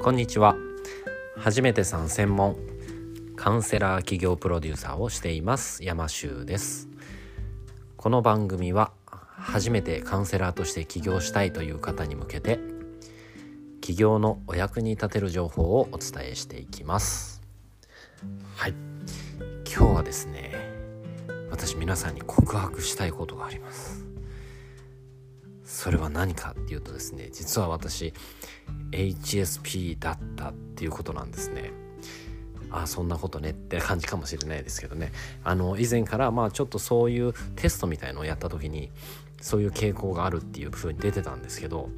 こんにちは。初めてさん専門カウンセラー企業プロデューサーをしています。山修です。この番組は初めてカウンセラーとして起業したいという方に向けて起業のお役に立てる情報をお伝えしていきます。はい。今日はですね私皆さんに告白したいことがあります。それは何かっていうとですね実は私 HSP だったっていうことなんですね。あそんなことねって感じかもしれないですけどね。あの以前からまあちょっとそういうテストみたいのをやった時にそういう傾向があるっていう風に出てたんですけど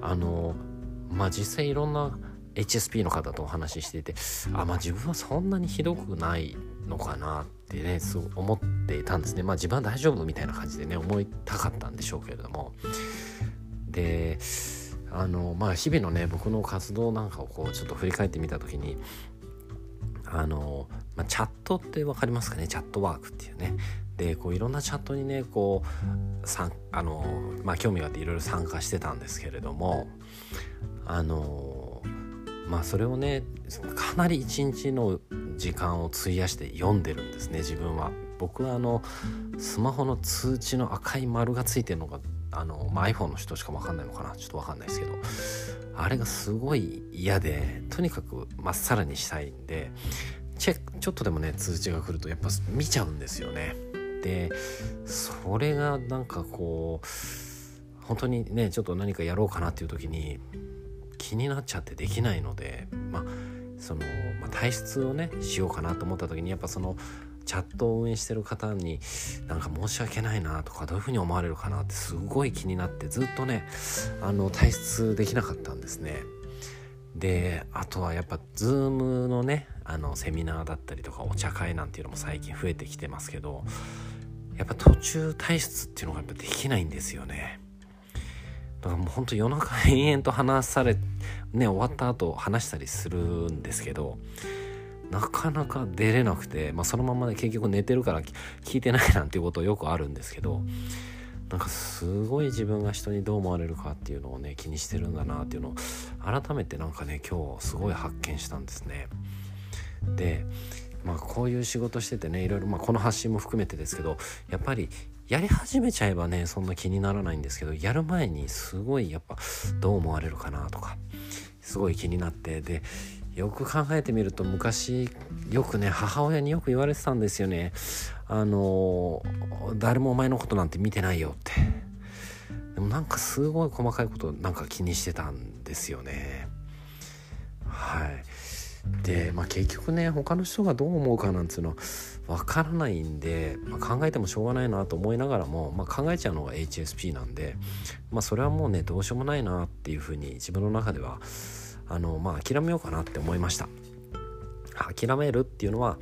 あのまあ実際いろんな HSP の方とお話ししていてあまあ自分はそんなにひどくないのかなってねすご思っていたんですね。まあ自分は大丈夫みたいな感じでね思いたかったんでしょうけれども。であのまあ日々のね僕の活動なんかをこうちょっと振り返ってみた時にあの、まあ、チャットって分かりますかね？チャットワークっていうね。でこういろんなチャットにねこうさんあの、まあ、興味があっていろいろ参加してたんですけれどもあのまあそれをねかなり一日の時間を費やして読んでるんですね自分は。僕はあのスマホの通知の赤い丸がついてるのがあの、まあ、iPhone の人しか分かんないのかなちょっと分かんないですけどあれがすごい嫌でとにかくまっさらにしたいんでチェックちょっとでもね通知が来るとやっぱ見ちゃうんですよね。でそれがなんかこう本当にねちょっと何かやろうかなっていう時に気になっちゃってできないのでまあその、まあ、体質をねしようかなと思った時にやっぱそのチャットを運営してる方になんか申し訳ないなとかどういうふうに思われるかなってすごい気になってずっとねあの退出できなかったんですね。であとはやっぱ Zoom のねあのセミナーだったりとかお茶会なんていうのも最近増えてきてますけどやっぱ途中退出っていうのがやっぱできないんですよね。だからもうほんと夜中延々と話されね終わった後話したりするんですけどなかなか出れなくて、まあ、そのままで結局寝てるから聞いてないなんていうことよくあるんですけどなんかすごい自分が人にどう思われるかっていうのをね気にしてるんだなっていうのを改めてなんかね今日すごい発見したんですね。でまあこういう仕事しててねいろいろ、まあ、この発信も含めてですけどやっぱりやり始めちゃえばねそんな気にならないんですけどやる前にすごいやっぱどう思われるかなとかすごい気になってでよく考えてみると昔よくね母親によく言われてたんですよね。あの誰もお前のことなんて見てないよって。でもなんかすごい細かいことなんか気にしてたんですよね。はい。で、まあ、結局ね他の人がどう思うかなんていうのは分からないんで、まあ、考えてもしょうがないなと思いながらも、まあ、考えちゃうのが HSP なんで、まあ、それはもうねどうしようもないなっていうふうに自分の中ではあのまあ諦めようかなって思いました。諦めるっていうのは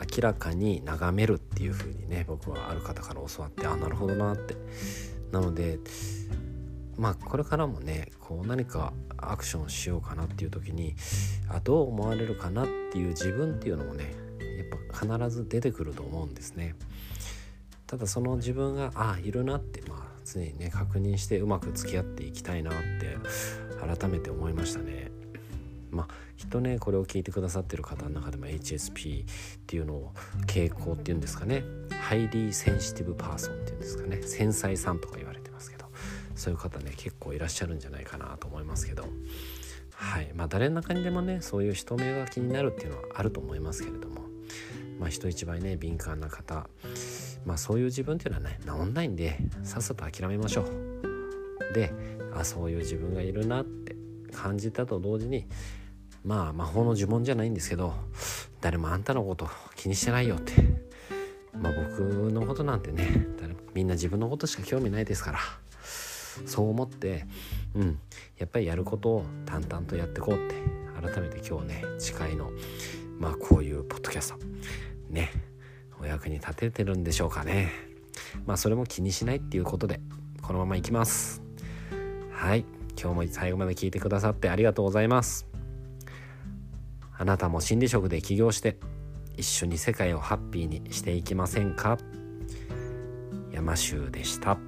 明らかに眺めるっていう風にね僕はある方から教わってあなるほどなって。なのでまあこれからもねこう何かアクションしようかなっていう時にあどう思われるかなっていう自分っていうのもねやっぱ必ず出てくると思うんですね。ただその自分があいるなってまあ常にね確認してうまく付き合っていきたいなって改めて思いましたね。まあきっとねこれを聞いてくださってる方の中でも HSP っていうのを傾向っていうんですかね。 Highly Sensitive Person っていうんですかね。繊細さんとか言われてそういう方ね結構いらっしゃるんじゃないかなと思いますけど。はい。まあ誰の中にでもねそういう人目が気になるっていうのはあると思いますけれども。まあ人一倍ね敏感な方。まあそういう自分っていうのはね治んないんでさっさと諦めましょう。であそういう自分がいるなって感じたと同時にまあ魔法の呪文じゃないんですけど誰もあんたのこと気にしてないよって。まあ僕のことなんてねみんな自分のことしか興味ないですから。そう思ってうんやっぱりやることを淡々とやっていこうって改めて今日ね誓いのまあこういうポッドキャストねお役に立ててるんでしょうかね。まあそれも気にしないっていうことでこのままいきます。はい今日も最後まで聞いてくださってありがとうございます。あなたも心理職で起業して一緒に世界をハッピーにしていきませんか？山州でした。